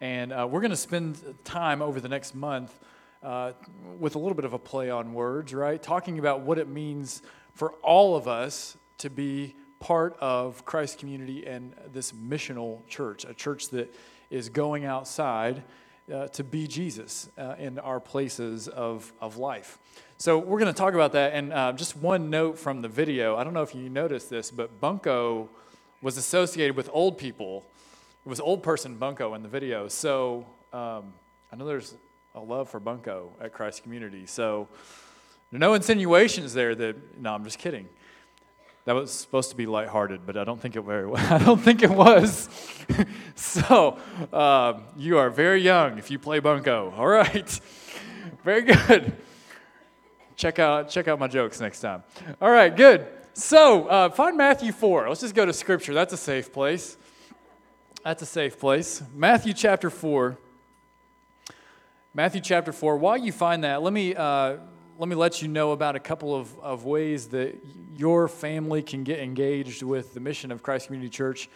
And uh, we're going to spend time over the next month uh, with a little bit of a play on words, right? Talking about what it means for all of us to be part of Christ's community and this missional church, a church that is going outside uh, to be Jesus uh, in our places of, of life. So we're going to talk about that. And uh, just one note from the video I don't know if you noticed this, but Bunko was associated with old people. It was old person Bunko in the video. So um, I know there's a love for Bunko at Christ Community. So no insinuations there that, no, I'm just kidding. That was supposed to be lighthearted, but I don't think it very well. I don't think it was. so uh, you are very young if you play bunco. All right, very good. Check out check out my jokes next time. All right, good. So uh, find Matthew four. Let's just go to Scripture. That's a safe place. That's a safe place. Matthew chapter four. Matthew chapter four. While you find that, let me. Uh, let me let you know about a couple of, of ways that your family can get engaged with the mission of Christ Community Church.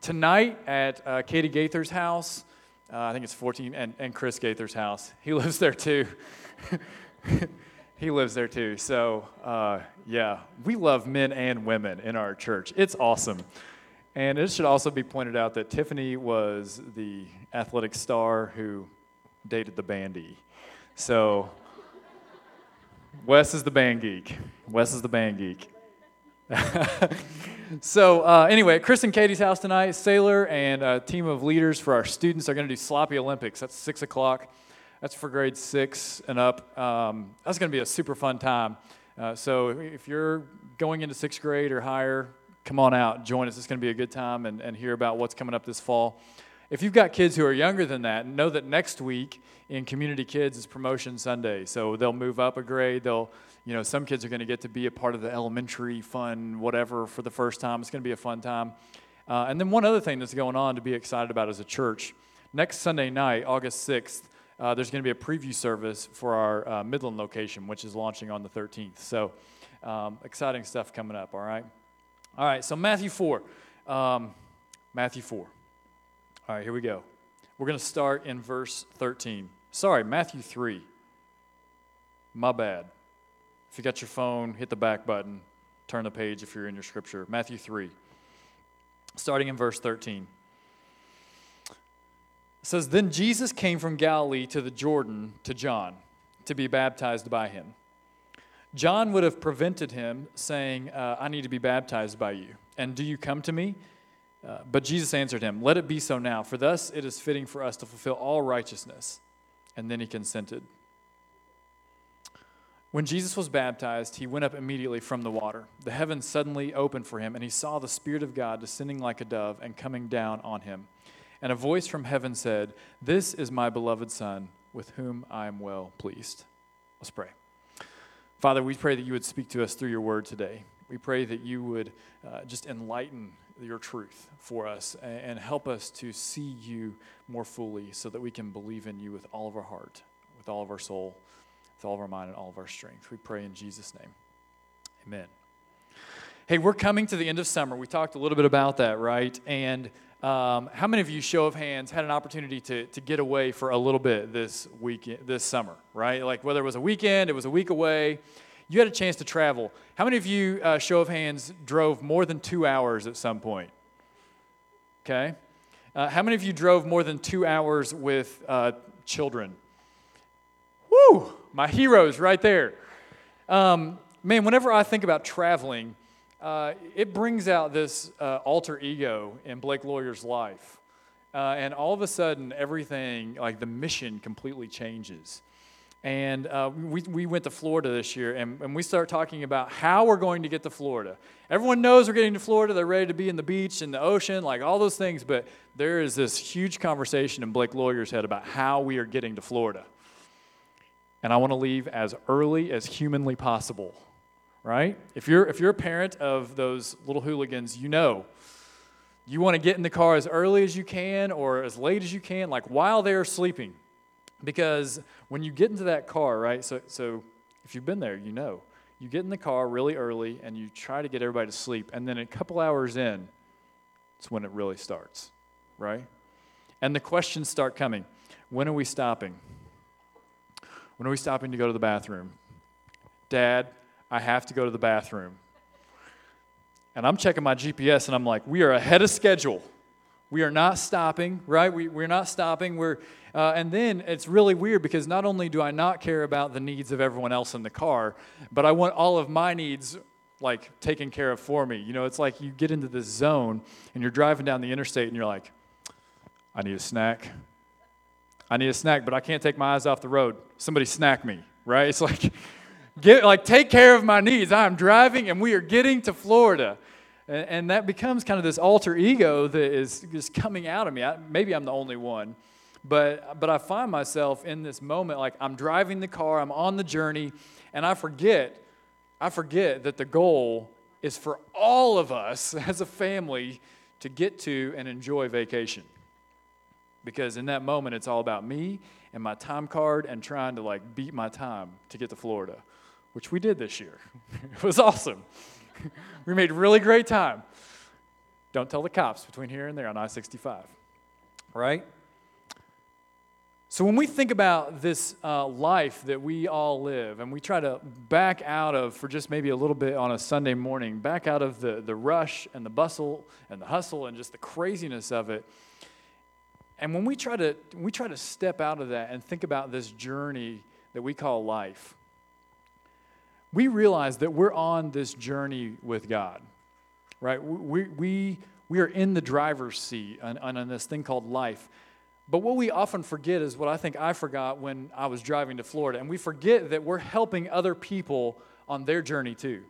Tonight at uh, Katie Gaither's house, uh, I think it's 14, and, and Chris Gaither's house. He lives there too. he lives there too. So, uh, yeah, we love men and women in our church. It's awesome. And it should also be pointed out that Tiffany was the athletic star who dated the bandy. So, Wes is the band geek. Wes is the band geek. so uh, anyway, Chris and Katie's house tonight. Sailor and a team of leaders for our students are going to do sloppy Olympics. That's six o'clock. That's for grade six and up. Um, that's going to be a super fun time. Uh, so if you're going into sixth grade or higher, come on out, join us. It's going to be a good time and, and hear about what's coming up this fall. If you've got kids who are younger than that, know that next week in Community Kids is Promotion Sunday. So they'll move up a grade. They'll, you know, some kids are going to get to be a part of the elementary fun, whatever, for the first time. It's going to be a fun time. Uh, and then one other thing that's going on to be excited about as a church. Next Sunday night, August 6th, uh, there's going to be a preview service for our uh, Midland location, which is launching on the 13th. So um, exciting stuff coming up, all right? All right, so Matthew 4. Um, Matthew 4. All right, here we go. We're going to start in verse 13. Sorry, Matthew 3. My bad. If you got your phone, hit the back button, turn the page if you're in your scripture. Matthew 3, starting in verse 13. It says, Then Jesus came from Galilee to the Jordan to John to be baptized by him. John would have prevented him, saying, uh, I need to be baptized by you. And do you come to me? Uh, but Jesus answered him, Let it be so now, for thus it is fitting for us to fulfill all righteousness. And then he consented. When Jesus was baptized, he went up immediately from the water. The heavens suddenly opened for him, and he saw the Spirit of God descending like a dove and coming down on him. And a voice from heaven said, This is my beloved Son, with whom I am well pleased. Let's pray. Father, we pray that you would speak to us through your word today. We pray that you would uh, just enlighten your truth for us and help us to see you more fully so that we can believe in you with all of our heart, with all of our soul, with all of our mind, and all of our strength. We pray in Jesus' name. Amen. Hey, we're coming to the end of summer. We talked a little bit about that, right? And um, how many of you, show of hands, had an opportunity to, to get away for a little bit this weekend, this summer, right? Like whether it was a weekend, it was a week away you had a chance to travel. How many of you, uh, show of hands, drove more than two hours at some point? Okay. Uh, how many of you drove more than two hours with uh, children? Woo! My heroes right there. Um, man, whenever I think about traveling, uh, it brings out this uh, alter ego in Blake Lawyer's life. Uh, and all of a sudden, everything, like the mission, completely changes. And uh, we, we went to Florida this year, and, and we start talking about how we're going to get to Florida. Everyone knows we're getting to Florida. They're ready to be in the beach and the ocean, like all those things. But there is this huge conversation in Blake Lawyer's head about how we are getting to Florida. And I want to leave as early as humanly possible, right? If you're, if you're a parent of those little hooligans, you know you want to get in the car as early as you can or as late as you can, like while they're sleeping because when you get into that car, right? So, so if you've been there, you know. You get in the car really early and you try to get everybody to sleep. And then a couple hours in, it's when it really starts, right? And the questions start coming When are we stopping? When are we stopping to go to the bathroom? Dad, I have to go to the bathroom. And I'm checking my GPS and I'm like, we are ahead of schedule. We are not stopping, right? We, we're not stopping. We're, uh, and then it's really weird because not only do I not care about the needs of everyone else in the car, but I want all of my needs like taken care of for me. You know, it's like you get into this zone and you're driving down the interstate and you're like, I need a snack. I need a snack, but I can't take my eyes off the road. Somebody snack me, right? It's like, get like take care of my needs. I'm driving and we are getting to Florida. And, and that becomes kind of this alter ego that is just coming out of me. I, maybe I'm the only one. But, but I find myself in this moment like I'm driving the car, I'm on the journey, and I forget, I forget that the goal is for all of us as a family to get to and enjoy vacation. Because in that moment, it's all about me and my time card and trying to like beat my time to get to Florida, which we did this year. it was awesome. we made really great time. Don't tell the cops between here and there on I 65, right? So, when we think about this uh, life that we all live, and we try to back out of, for just maybe a little bit on a Sunday morning, back out of the, the rush and the bustle and the hustle and just the craziness of it, and when we try to we try to step out of that and think about this journey that we call life, we realize that we're on this journey with God, right? We, we, we are in the driver's seat on, on this thing called life. But what we often forget is what I think I forgot when I was driving to Florida. And we forget that we're helping other people on their journey too.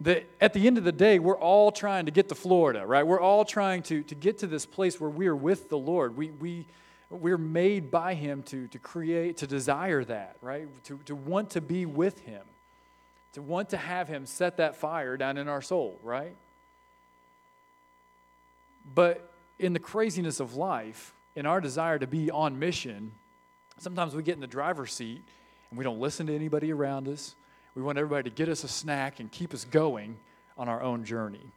That at the end of the day, we're all trying to get to Florida, right? We're all trying to, to get to this place where we are with the Lord. We, we, we're made by Him to, to create, to desire that, right? To, to want to be with Him, to want to have Him set that fire down in our soul, right? But in the craziness of life, in our desire to be on mission, sometimes we get in the driver's seat and we don't listen to anybody around us. We want everybody to get us a snack and keep us going on our own journey.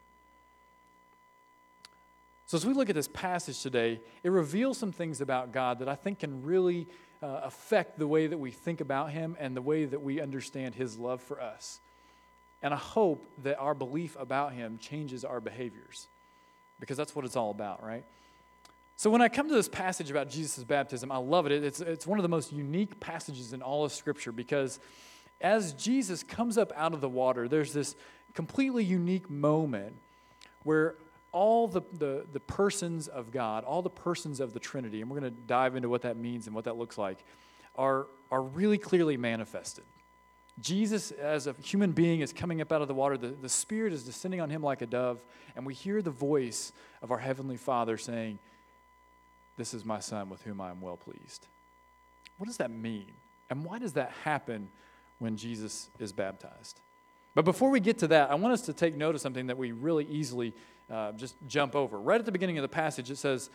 So, as we look at this passage today, it reveals some things about God that I think can really uh, affect the way that we think about Him and the way that we understand His love for us. And I hope that our belief about Him changes our behaviors because that's what it's all about, right? So, when I come to this passage about Jesus' baptism, I love it. It's, it's one of the most unique passages in all of Scripture because as Jesus comes up out of the water, there's this completely unique moment where all the, the, the persons of God, all the persons of the Trinity, and we're going to dive into what that means and what that looks like, are, are really clearly manifested. Jesus, as a human being, is coming up out of the water. The, the Spirit is descending on him like a dove, and we hear the voice of our Heavenly Father saying, This is my Son with whom I am well pleased. What does that mean? And why does that happen when Jesus is baptized? But before we get to that, I want us to take note of something that we really easily uh, just jump over. Right at the beginning of the passage, it says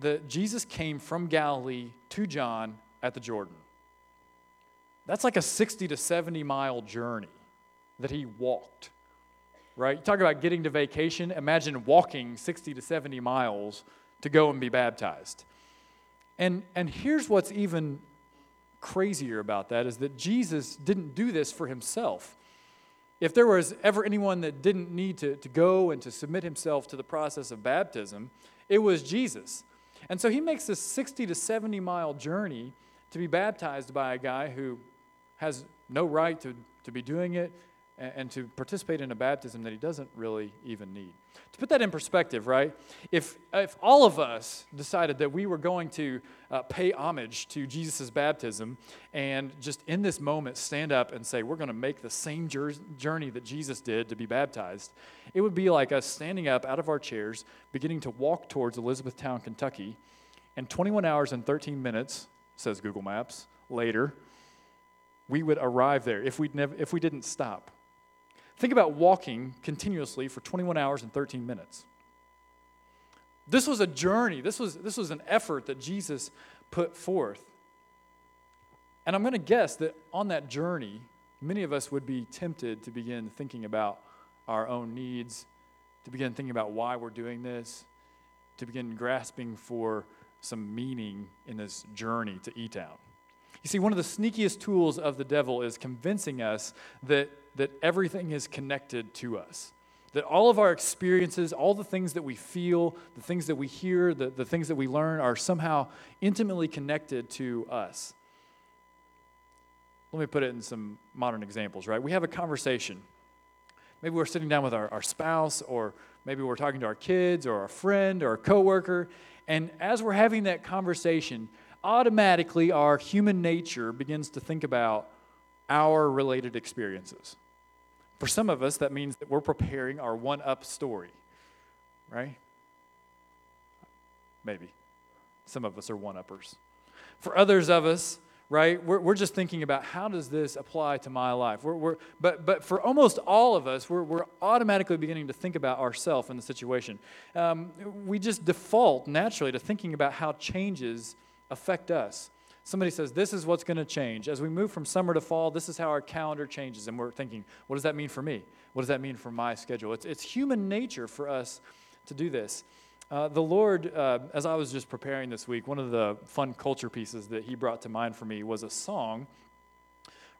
that Jesus came from Galilee to John at the Jordan. That's like a 60 to 70 mile journey that he walked, right? You talk about getting to vacation. Imagine walking 60 to 70 miles to go and be baptized. And, and here's what's even crazier about that is that Jesus didn't do this for himself. If there was ever anyone that didn't need to, to go and to submit himself to the process of baptism, it was Jesus. And so he makes this 60 to 70 mile journey to be baptized by a guy who has no right to, to be doing it and, to participate in a baptism that he doesn't really even need. To put that in perspective, right? If, if all of us decided that we were going to uh, pay homage to Jesus' baptism and just in this moment stand up and say, we're going to make the same journey that Jesus did to be baptized, it would be like us standing up out of our chairs, beginning to walk towards Elizabethtown, Kentucky, and 21 hours and 13 minutes, says Google Maps, later, we would arrive there if, we'd never, if we didn't stop. Think about walking continuously for 21 hours and 13 minutes. This was a journey, this was, this was an effort that Jesus put forth. And I'm going to guess that on that journey, many of us would be tempted to begin thinking about our own needs, to begin thinking about why we're doing this, to begin grasping for some meaning in this journey to E Town. You see, one of the sneakiest tools of the devil is convincing us that, that everything is connected to us. That all of our experiences, all the things that we feel, the things that we hear, the, the things that we learn are somehow intimately connected to us. Let me put it in some modern examples, right? We have a conversation. Maybe we're sitting down with our, our spouse, or maybe we're talking to our kids, or a friend, or a coworker, and as we're having that conversation, automatically our human nature begins to think about our related experiences. For some of us, that means that we're preparing our one up story, right? Maybe. Some of us are one uppers. For others of us, right, we're, we're just thinking about how does this apply to my life? We're, we're, but, but for almost all of us, we're, we're automatically beginning to think about ourselves in the situation. Um, we just default naturally to thinking about how changes affect us. Somebody says, This is what's going to change. As we move from summer to fall, this is how our calendar changes. And we're thinking, What does that mean for me? What does that mean for my schedule? It's, it's human nature for us to do this. Uh, the Lord, uh, as I was just preparing this week, one of the fun culture pieces that He brought to mind for me was a song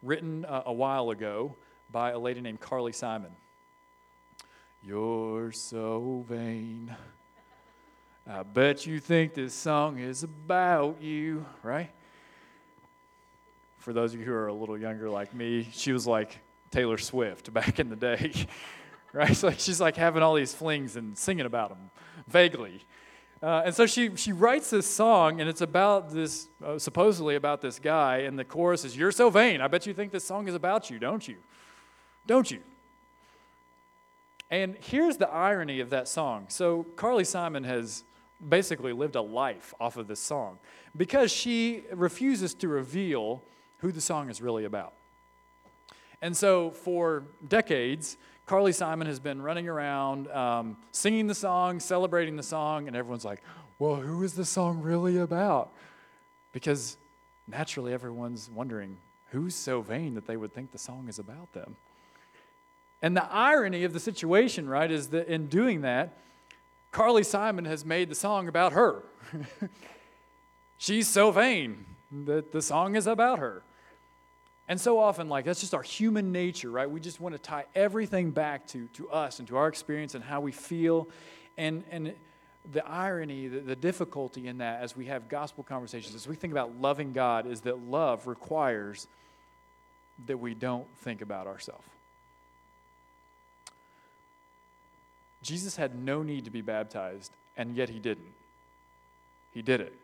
written uh, a while ago by a lady named Carly Simon. You're so vain. I bet you think this song is about you, right? For those of you who are a little younger like me, she was like Taylor Swift back in the day, right? So she's like having all these flings and singing about them vaguely. Uh, and so she, she writes this song, and it's about this, uh, supposedly about this guy, and the chorus is, You're so vain. I bet you think this song is about you, don't you? Don't you? And here's the irony of that song. So Carly Simon has basically lived a life off of this song because she refuses to reveal who the song is really about. And so for decades, Carly Simon has been running around um, singing the song, celebrating the song, and everyone's like, well, who is the song really about? Because naturally everyone's wondering, who's so vain that they would think the song is about them? And the irony of the situation, right, is that in doing that, Carly Simon has made the song about her. She's so vain that the song is about her. And so often, like, that's just our human nature, right? We just want to tie everything back to, to us and to our experience and how we feel. And, and the irony, the, the difficulty in that as we have gospel conversations, as we think about loving God, is that love requires that we don't think about ourselves. Jesus had no need to be baptized, and yet he didn't. He did it.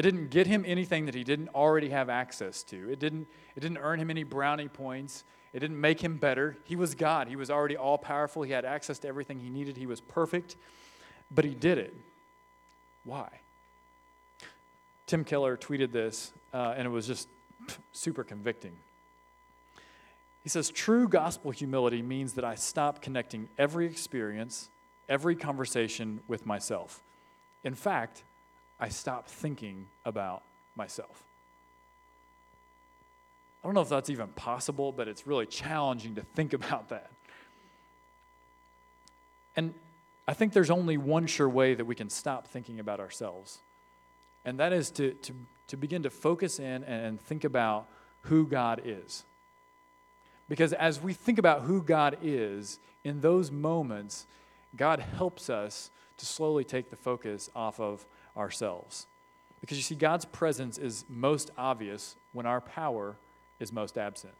It didn't get him anything that he didn't already have access to. It didn't, it didn't earn him any brownie points. It didn't make him better. He was God. He was already all powerful. He had access to everything he needed. He was perfect. But he did it. Why? Tim Keller tweeted this, uh, and it was just super convicting. He says, True gospel humility means that I stop connecting every experience, every conversation with myself. In fact, I stop thinking about myself. I don't know if that's even possible, but it's really challenging to think about that. And I think there's only one sure way that we can stop thinking about ourselves, and that is to, to, to begin to focus in and think about who God is. Because as we think about who God is, in those moments, God helps us to slowly take the focus off of ourselves. Because you see, God's presence is most obvious when our power is most absent.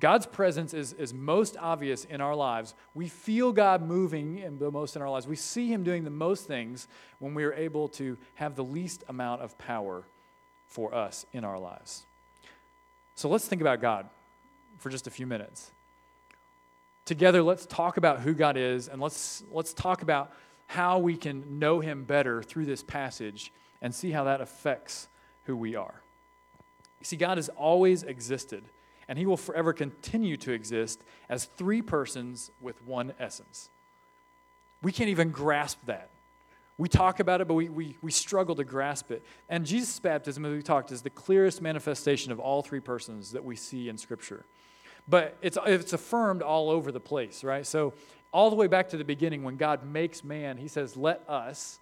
God's presence is, is most obvious in our lives. We feel God moving in the most in our lives. We see Him doing the most things when we are able to have the least amount of power for us in our lives. So let's think about God for just a few minutes. Together, let's talk about who God is and let's, let's talk about how we can know Him better through this passage and see how that affects who we are. You see, God has always existed, and He will forever continue to exist as three persons with one essence. We can't even grasp that. We talk about it, but we, we, we struggle to grasp it. And Jesus' baptism, as we talked, is the clearest manifestation of all three persons that we see in Scripture but it's, it's affirmed all over the place, right? So all the way back to the beginning when God makes man, he says, Let us,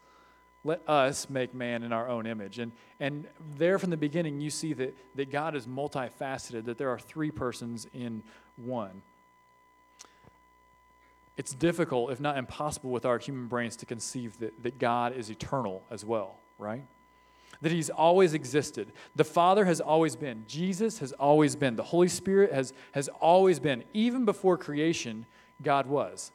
let us make man in our own image. And, and there from the beginning, you see that, that God is multifaceted, that there are three persons in one. It's difficult, if not impossible, with our human brains to conceive that, that God is eternal as well, right? That He's always existed. The Father has always been. Jesus has always been. The Holy Spirit has, has always been. Even before creation, God was.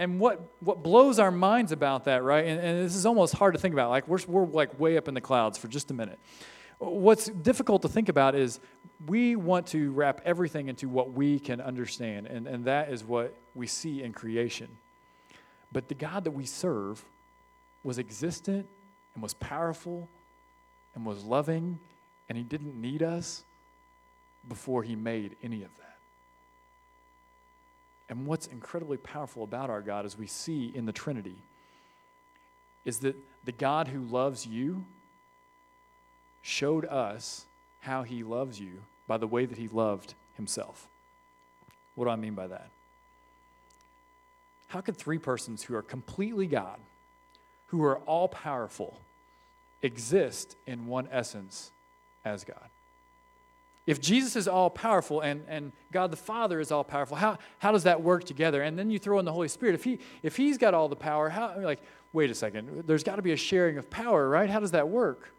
And what, what blows our minds about that, right? And, and this is almost hard to think about. Like, we're, we're like way up in the clouds for just a minute. What's difficult to think about is we want to wrap everything into what we can understand, and, and that is what we see in creation. But the God that we serve was existent and was powerful and was loving, and He didn't need us before He made any of that. And what's incredibly powerful about our God, as we see in the Trinity, is that the God who loves you showed us how he loves you by the way that he loved himself. What do I mean by that? How could three persons who are completely God, who are all powerful, exist in one essence as God? If Jesus is all powerful and, and God the Father is all powerful, how, how does that work together? And then you throw in the Holy Spirit. If, he, if He's got all the power, how, like, wait a second, there's got to be a sharing of power, right? How does that work?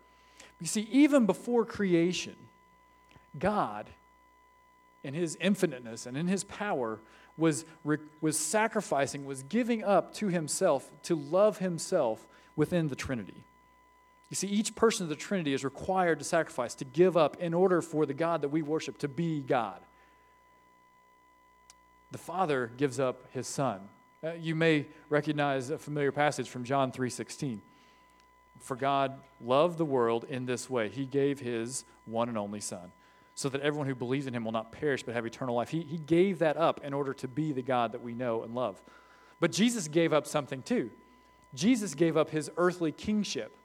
You see, even before creation, God, in His infiniteness and in His power, was, was sacrificing, was giving up to Himself to love Himself within the Trinity. You see, each person of the Trinity is required to sacrifice, to give up in order for the God that we worship to be God. The Father gives up his Son. Uh, you may recognize a familiar passage from John 3:16. For God loved the world in this way. He gave his one and only Son, so that everyone who believes in him will not perish but have eternal life. He, he gave that up in order to be the God that we know and love. But Jesus gave up something too. Jesus gave up his earthly kingship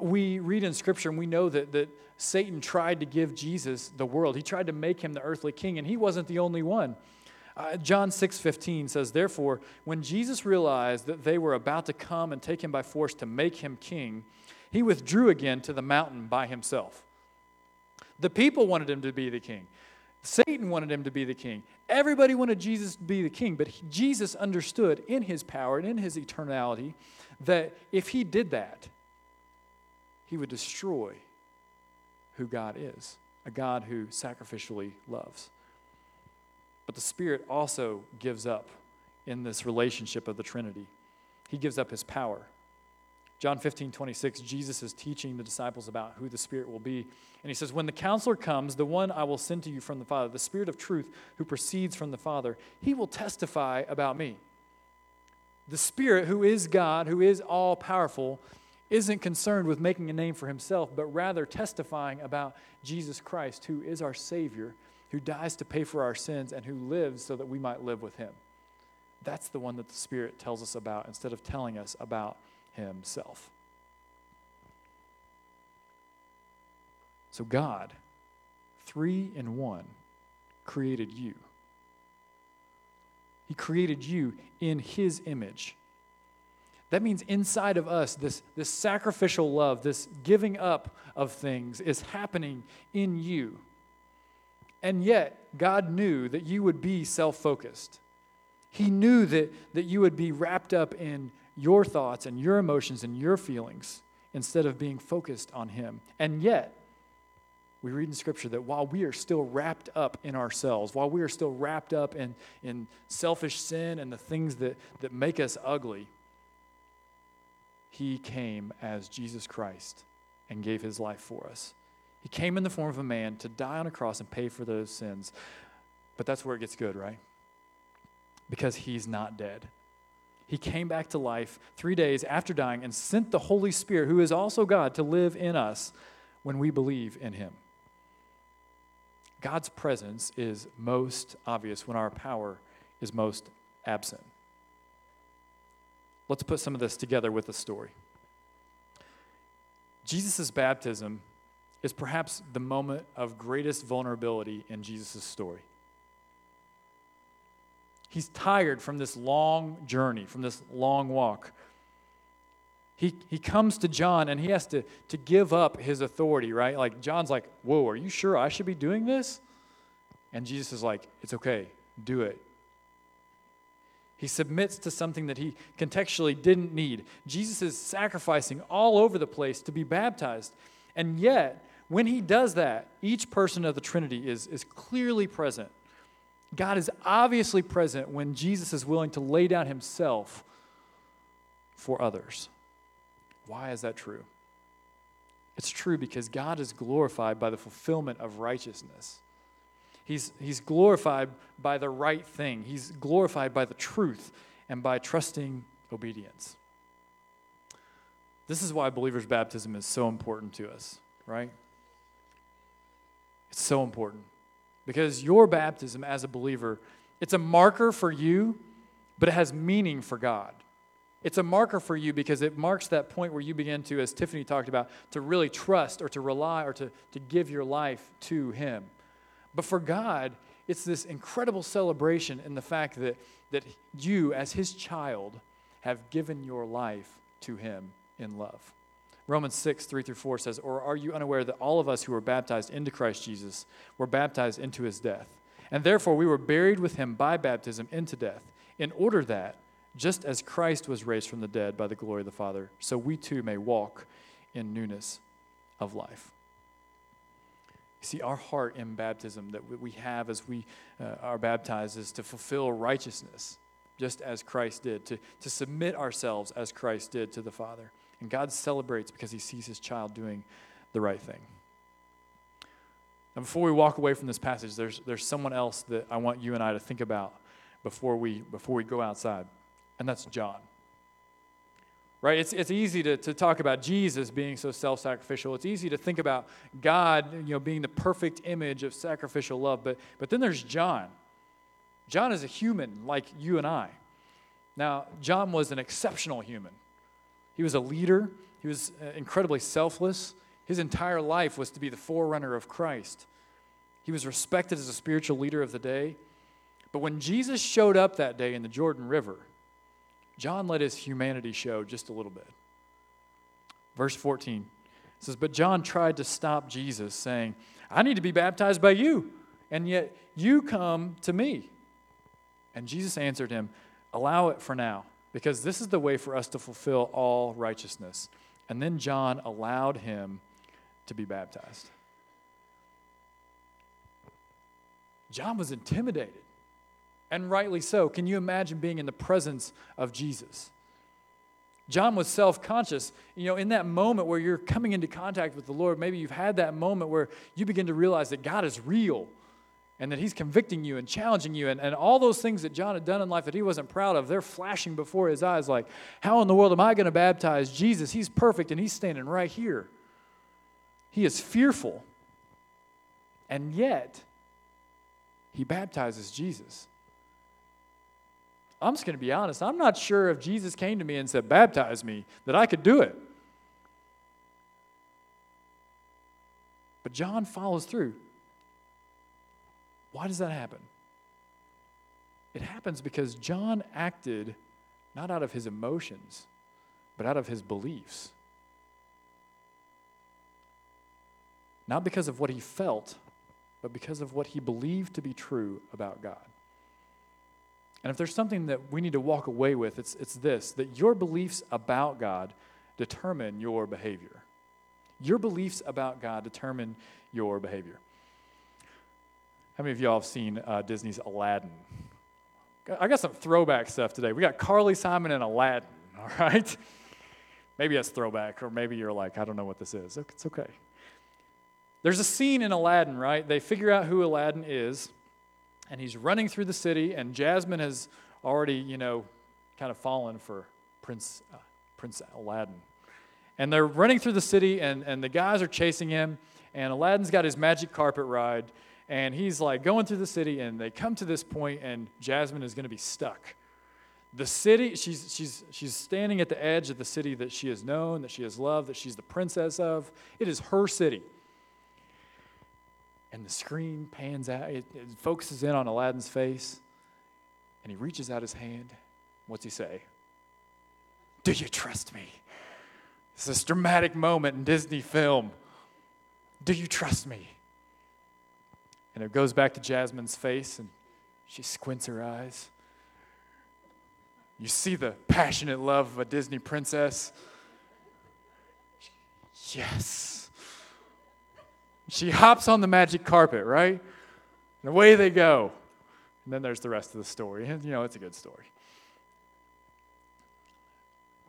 we read in Scripture and we know that, that Satan tried to give Jesus the world. He tried to make him the earthly king, and he wasn't the only one. Uh, John 6 15 says, Therefore, when Jesus realized that they were about to come and take him by force to make him king, he withdrew again to the mountain by himself. The people wanted him to be the king. Satan wanted him to be the king. Everybody wanted Jesus to be the king, but he, Jesus understood in his power and in his eternality that if he did that, he would destroy who God is a God who sacrificially loves. But the Spirit also gives up in this relationship of the Trinity, He gives up His power. John 15, 26, Jesus is teaching the disciples about who the Spirit will be. And he says, When the counselor comes, the one I will send to you from the Father, the Spirit of truth who proceeds from the Father, he will testify about me. The Spirit, who is God, who is all powerful, isn't concerned with making a name for himself, but rather testifying about Jesus Christ, who is our Savior, who dies to pay for our sins, and who lives so that we might live with him. That's the one that the Spirit tells us about instead of telling us about himself. So, God, three in one, created you. He created you in His image. That means inside of us, this, this sacrificial love, this giving up of things is happening in you. And yet, God knew that you would be self focused. He knew that, that you would be wrapped up in your thoughts and your emotions and your feelings instead of being focused on Him. And yet, we read in Scripture that while we are still wrapped up in ourselves, while we are still wrapped up in, in selfish sin and the things that, that make us ugly, he came as Jesus Christ and gave his life for us. He came in the form of a man to die on a cross and pay for those sins. But that's where it gets good, right? Because he's not dead. He came back to life three days after dying and sent the Holy Spirit, who is also God, to live in us when we believe in him. God's presence is most obvious when our power is most absent. Let's put some of this together with a story. Jesus' baptism is perhaps the moment of greatest vulnerability in Jesus' story. He's tired from this long journey, from this long walk. He, he comes to John and he has to, to give up his authority, right? Like, John's like, Whoa, are you sure I should be doing this? And Jesus is like, It's okay, do it. He submits to something that he contextually didn't need. Jesus is sacrificing all over the place to be baptized. And yet, when he does that, each person of the Trinity is, is clearly present. God is obviously present when Jesus is willing to lay down himself for others. Why is that true? It's true because God is glorified by the fulfillment of righteousness. He's, he's glorified by the right thing. He's glorified by the truth and by trusting obedience. This is why believers' baptism is so important to us, right? It's so important. Because your baptism as a believer, it's a marker for you, but it has meaning for God. It's a marker for you because it marks that point where you begin to, as Tiffany talked about, to really trust or to rely or to, to give your life to Him. But for God, it's this incredible celebration in the fact that, that you, as his child, have given your life to him in love. Romans 6, 3 through 4 says, Or are you unaware that all of us who were baptized into Christ Jesus were baptized into his death? And therefore we were buried with him by baptism into death, in order that, just as Christ was raised from the dead by the glory of the Father, so we too may walk in newness of life. See, our heart in baptism that we have as we uh, are baptized is to fulfill righteousness, just as Christ did, to, to submit ourselves as Christ did to the Father. And God celebrates because he sees his child doing the right thing. Now, before we walk away from this passage, there's, there's someone else that I want you and I to think about before we, before we go outside, and that's John right? It's, it's easy to, to talk about Jesus being so self sacrificial. It's easy to think about God you know, being the perfect image of sacrificial love. But, but then there's John. John is a human like you and I. Now, John was an exceptional human. He was a leader, he was uh, incredibly selfless. His entire life was to be the forerunner of Christ. He was respected as a spiritual leader of the day. But when Jesus showed up that day in the Jordan River, John let his humanity show just a little bit. Verse 14 says, But John tried to stop Jesus, saying, I need to be baptized by you, and yet you come to me. And Jesus answered him, Allow it for now, because this is the way for us to fulfill all righteousness. And then John allowed him to be baptized. John was intimidated and rightly so. Can you imagine being in the presence of Jesus? John was self conscious. You know, in that moment where you're coming into contact with the Lord, maybe you've had that moment where you begin to realize that God is real and that He's convicting you and challenging you. And, and all those things that John had done in life that he wasn't proud of, they're flashing before his eyes like, how in the world am I going to baptize Jesus? He's perfect and He's standing right here. He is fearful. And yet, He baptizes Jesus. I'm just going to be honest. I'm not sure if Jesus came to me and said, Baptize me, that I could do it. But John follows through. Why does that happen? It happens because John acted not out of his emotions, but out of his beliefs. Not because of what he felt, but because of what he believed to be true about God. And if there's something that we need to walk away with, it's, it's this that your beliefs about God determine your behavior. Your beliefs about God determine your behavior. How many of y'all have seen uh, Disney's Aladdin? I got some throwback stuff today. We got Carly Simon and Aladdin, all right? Maybe that's throwback, or maybe you're like, I don't know what this is. It's okay. There's a scene in Aladdin, right? They figure out who Aladdin is and he's running through the city, and Jasmine has already, you know, kind of fallen for Prince, uh, Prince Aladdin. And they're running through the city, and, and the guys are chasing him, and Aladdin's got his magic carpet ride, and he's like going through the city, and they come to this point, and Jasmine is going to be stuck. The city, she's, she's, she's standing at the edge of the city that she has known, that she has loved, that she's the princess of. It is her city and the screen pans out, it, it focuses in on Aladdin's face. And he reaches out his hand. What's he say? Do you trust me? It's this dramatic moment in Disney film. Do you trust me? And it goes back to Jasmine's face, and she squints her eyes. You see the passionate love of a Disney princess. Yes. She hops on the magic carpet, right? And away they go. And then there's the rest of the story. And, you know, it's a good story.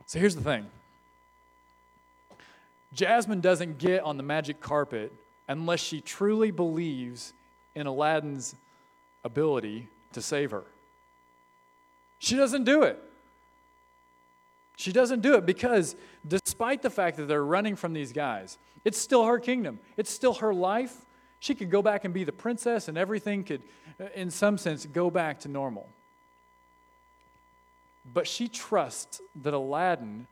So here's the thing Jasmine doesn't get on the magic carpet unless she truly believes in Aladdin's ability to save her. She doesn't do it. She doesn't do it because, despite the fact that they're running from these guys, it's still her kingdom, it's still her life. She could go back and be the princess, and everything could, uh, in some sense, go back to normal. But she trusts that Aladdin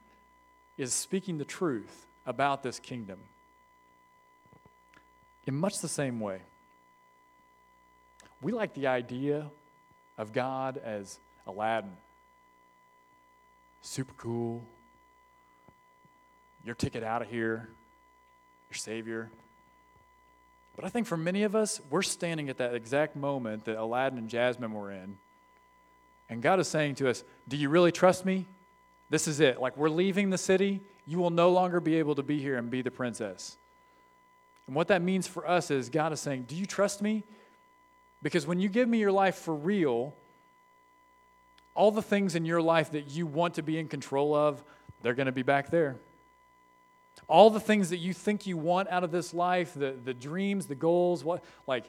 is speaking the truth about this kingdom. In much the same way, we like the idea of God as Aladdin. Super cool. Your ticket out of here, your Savior. But I think for many of us, we're standing at that exact moment that Aladdin and Jasmine were in. And God is saying to us, Do you really trust me? This is it. Like, we're leaving the city. You will no longer be able to be here and be the princess. And what that means for us is God is saying, Do you trust me? Because when you give me your life for real, all the things in your life that you want to be in control of, they're going to be back there. All the things that you think you want out of this life, the, the dreams, the goals, what like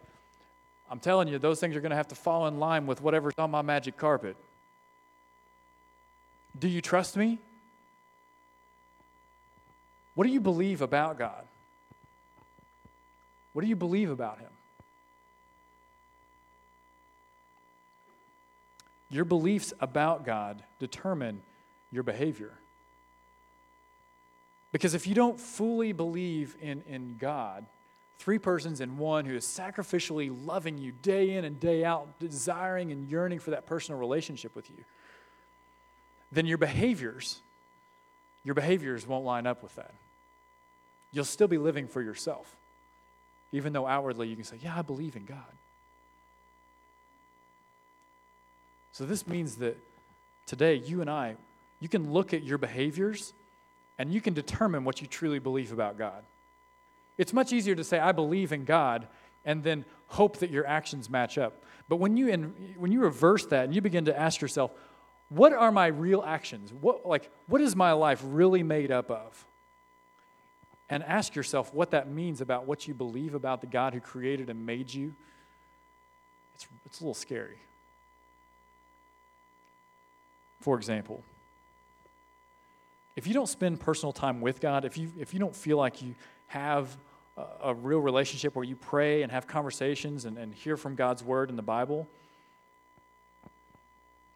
I'm telling you, those things are going to have to fall in line with whatever's on my magic carpet. Do you trust me? What do you believe about God? What do you believe about Him? Your beliefs about God determine your behavior. Because if you don't fully believe in, in God, three persons in one who is sacrificially loving you day in and day out, desiring and yearning for that personal relationship with you, then your behaviors, your behaviors won't line up with that. You'll still be living for yourself, even though outwardly you can say, Yeah, I believe in God. So this means that today, you and I, you can look at your behaviors and you can determine what you truly believe about God. It's much easier to say, I believe in God, and then hope that your actions match up. But when you, in, when you reverse that and you begin to ask yourself, what are my real actions? What, like, what is my life really made up of? And ask yourself what that means about what you believe about the God who created and made you. It's, it's a little scary. For example, if you don't spend personal time with God, if you, if you don't feel like you have a, a real relationship where you pray and have conversations and, and hear from God's word in the Bible,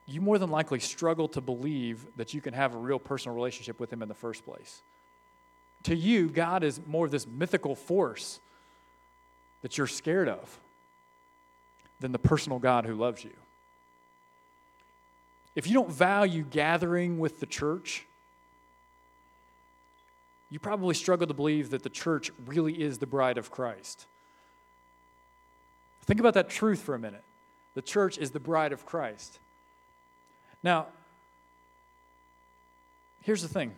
you more than likely struggle to believe that you can have a real personal relationship with Him in the first place. To you, God is more of this mythical force that you're scared of than the personal God who loves you. If you don't value gathering with the church, you probably struggle to believe that the church really is the bride of Christ. Think about that truth for a minute. The church is the bride of Christ. Now, here's the thing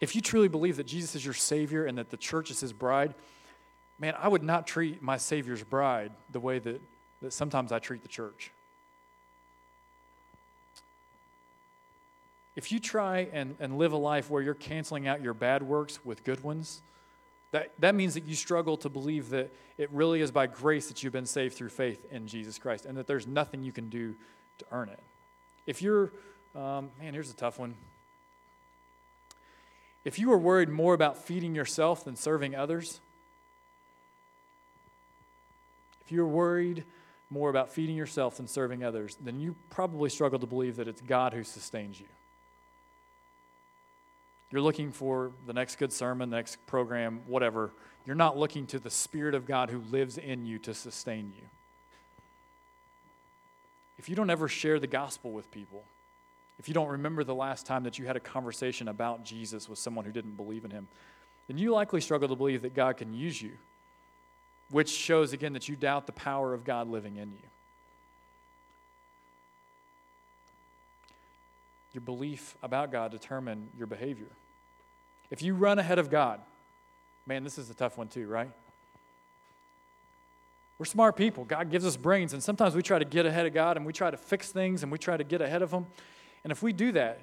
if you truly believe that Jesus is your Savior and that the church is his bride, man, I would not treat my Savior's bride the way that, that sometimes I treat the church. If you try and, and live a life where you're canceling out your bad works with good ones, that, that means that you struggle to believe that it really is by grace that you've been saved through faith in Jesus Christ and that there's nothing you can do to earn it. If you're, um, man, here's a tough one. If you are worried more about feeding yourself than serving others, if you're worried more about feeding yourself than serving others, then you probably struggle to believe that it's God who sustains you. You're looking for the next good sermon, the next program, whatever. You're not looking to the Spirit of God who lives in you to sustain you. if you don't ever share the gospel with people, if you don't remember the last time that you had a conversation about Jesus with someone who didn't believe in him, then you likely struggle to believe that God can use you, which shows again that you doubt the power of God living in you. Your belief about God determine your behavior. If you run ahead of God, man, this is a tough one too, right? We're smart people. God gives us brains, and sometimes we try to get ahead of God and we try to fix things and we try to get ahead of Him. And if we do that,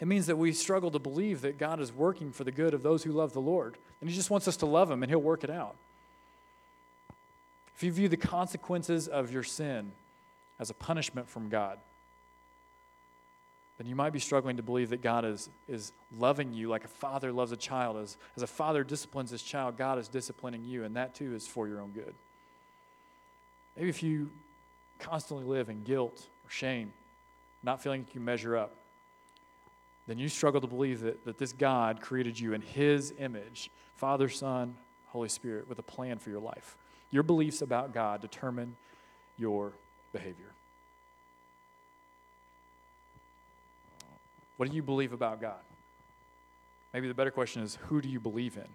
it means that we struggle to believe that God is working for the good of those who love the Lord. And He just wants us to love Him and He'll work it out. If you view the consequences of your sin as a punishment from God, then you might be struggling to believe that God is, is loving you like a father loves a child. As, as a father disciplines his child, God is disciplining you, and that too is for your own good. Maybe if you constantly live in guilt or shame, not feeling like you measure up, then you struggle to believe that, that this God created you in His image Father, Son, Holy Spirit, with a plan for your life. Your beliefs about God determine your behavior. What do you believe about God? Maybe the better question is who do you believe in?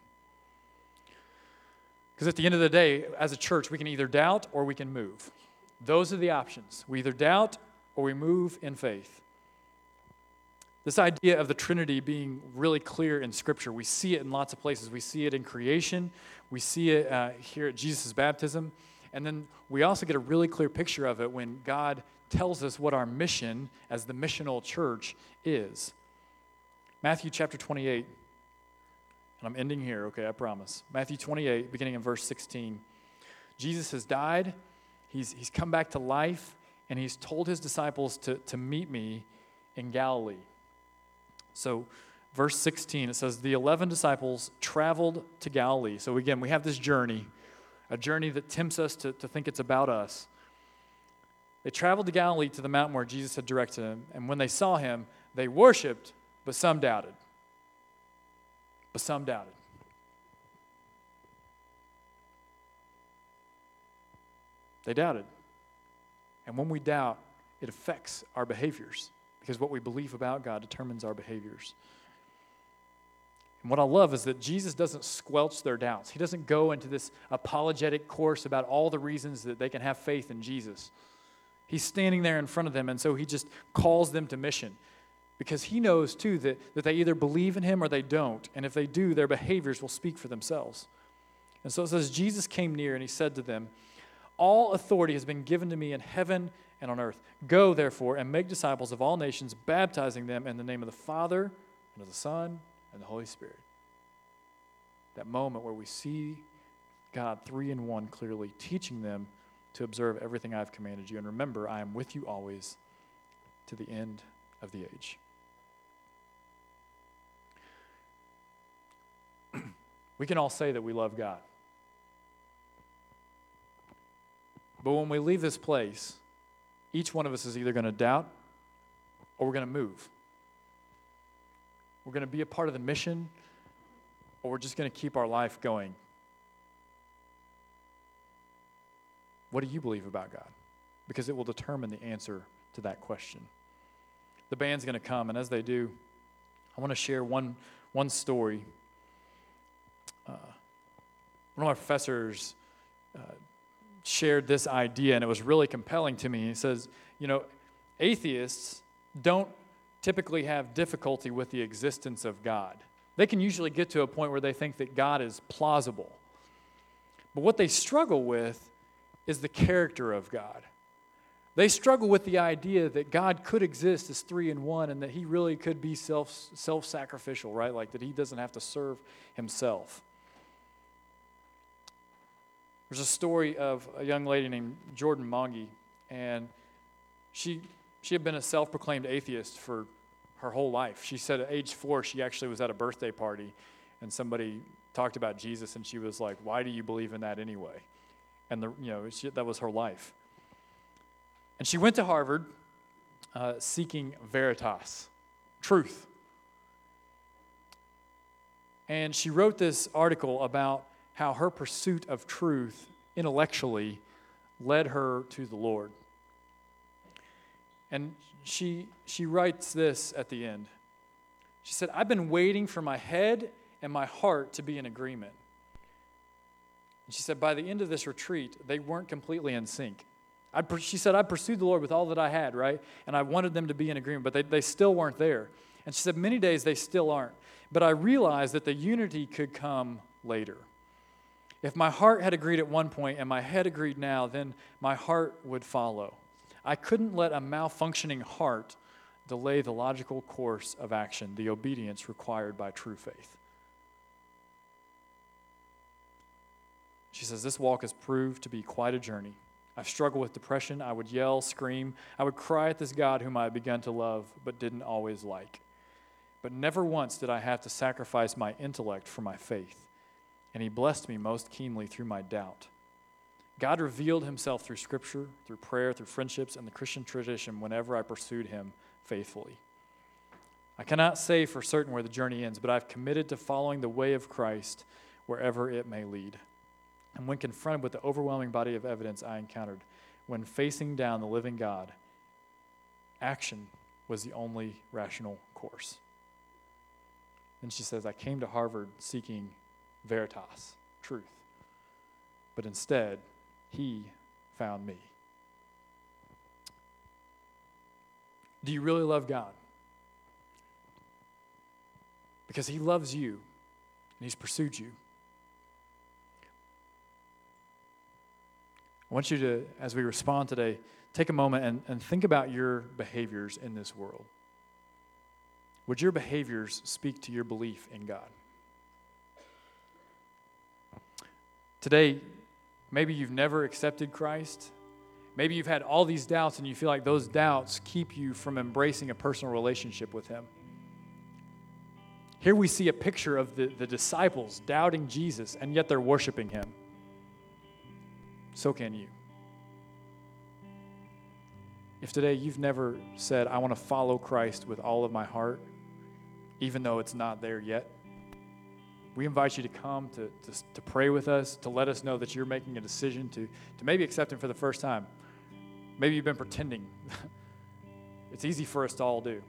Because at the end of the day, as a church, we can either doubt or we can move. Those are the options. We either doubt or we move in faith. This idea of the Trinity being really clear in Scripture, we see it in lots of places. We see it in creation, we see it uh, here at Jesus' baptism, and then we also get a really clear picture of it when God tells us what our mission as the missional church is. Matthew chapter 28, and I'm ending here, okay, I promise. Matthew 28, beginning in verse 16. Jesus has died, he's, he's come back to life, and he's told his disciples to, to meet me in Galilee. So, verse 16, it says, The 11 disciples traveled to Galilee. So, again, we have this journey, a journey that tempts us to, to think it's about us. They traveled to Galilee to the mountain where Jesus had directed them, and when they saw him, they worshiped, but some doubted but some doubted. They doubted. And when we doubt, it affects our behaviors because what we believe about God determines our behaviors. And what I love is that Jesus doesn't squelch their doubts. He doesn't go into this apologetic course about all the reasons that they can have faith in Jesus. He's standing there in front of them, and so he just calls them to mission because he knows too that, that they either believe in him or they don't. And if they do, their behaviors will speak for themselves. And so it says, Jesus came near and he said to them, All authority has been given to me in heaven and on earth. Go, therefore, and make disciples of all nations, baptizing them in the name of the Father, and of the Son, and the Holy Spirit. That moment where we see God three in one clearly, teaching them to observe everything I've commanded you. And remember, I am with you always to the end of the age. we can all say that we love God. But when we leave this place, each one of us is either going to doubt or we're going to move. We're going to be a part of the mission or we're just going to keep our life going. What do you believe about God? Because it will determine the answer to that question. The band's going to come, and as they do, I want to share one, one story uh, one of my professors uh, shared this idea, and it was really compelling to me. He says, You know, atheists don't typically have difficulty with the existence of God. They can usually get to a point where they think that God is plausible. But what they struggle with is the character of God. They struggle with the idea that God could exist as three in one and that he really could be self self sacrificial, right? Like that he doesn't have to serve himself. There's a story of a young lady named Jordan Monge, and she, she had been a self proclaimed atheist for her whole life. She said at age four, she actually was at a birthday party, and somebody talked about Jesus, and she was like, Why do you believe in that anyway? And the, you know, she, that was her life. And she went to Harvard uh, seeking veritas, truth. And she wrote this article about how her pursuit of truth intellectually led her to the Lord. And she, she writes this at the end. She said, I've been waiting for my head and my heart to be in agreement. And she said, by the end of this retreat, they weren't completely in sync. I, she said, I pursued the Lord with all that I had, right? And I wanted them to be in agreement, but they, they still weren't there. And she said, many days they still aren't. But I realized that the unity could come later. If my heart had agreed at one point and my head agreed now, then my heart would follow. I couldn't let a malfunctioning heart delay the logical course of action, the obedience required by true faith. She says, This walk has proved to be quite a journey. I've struggled with depression. I would yell, scream. I would cry at this God whom I had begun to love but didn't always like. But never once did I have to sacrifice my intellect for my faith. And He blessed me most keenly through my doubt. God revealed Himself through Scripture, through prayer, through friendships, and the Christian tradition whenever I pursued Him faithfully. I cannot say for certain where the journey ends, but I've committed to following the way of Christ wherever it may lead. And when confronted with the overwhelming body of evidence I encountered, when facing down the living God, action was the only rational course. Then she says, I came to Harvard seeking veritas, truth. But instead, he found me. Do you really love God? Because he loves you and he's pursued you. I want you to, as we respond today, take a moment and, and think about your behaviors in this world. Would your behaviors speak to your belief in God? Today, maybe you've never accepted Christ. Maybe you've had all these doubts and you feel like those doubts keep you from embracing a personal relationship with Him. Here we see a picture of the, the disciples doubting Jesus, and yet they're worshiping Him so can you. If today you've never said, I want to follow Christ with all of my heart, even though it's not there yet, we invite you to come to, to, to, pray with us, to let us know that you're making a decision to, to maybe accept Him for the first time. Maybe you've been pretending. it's easy for us to all do.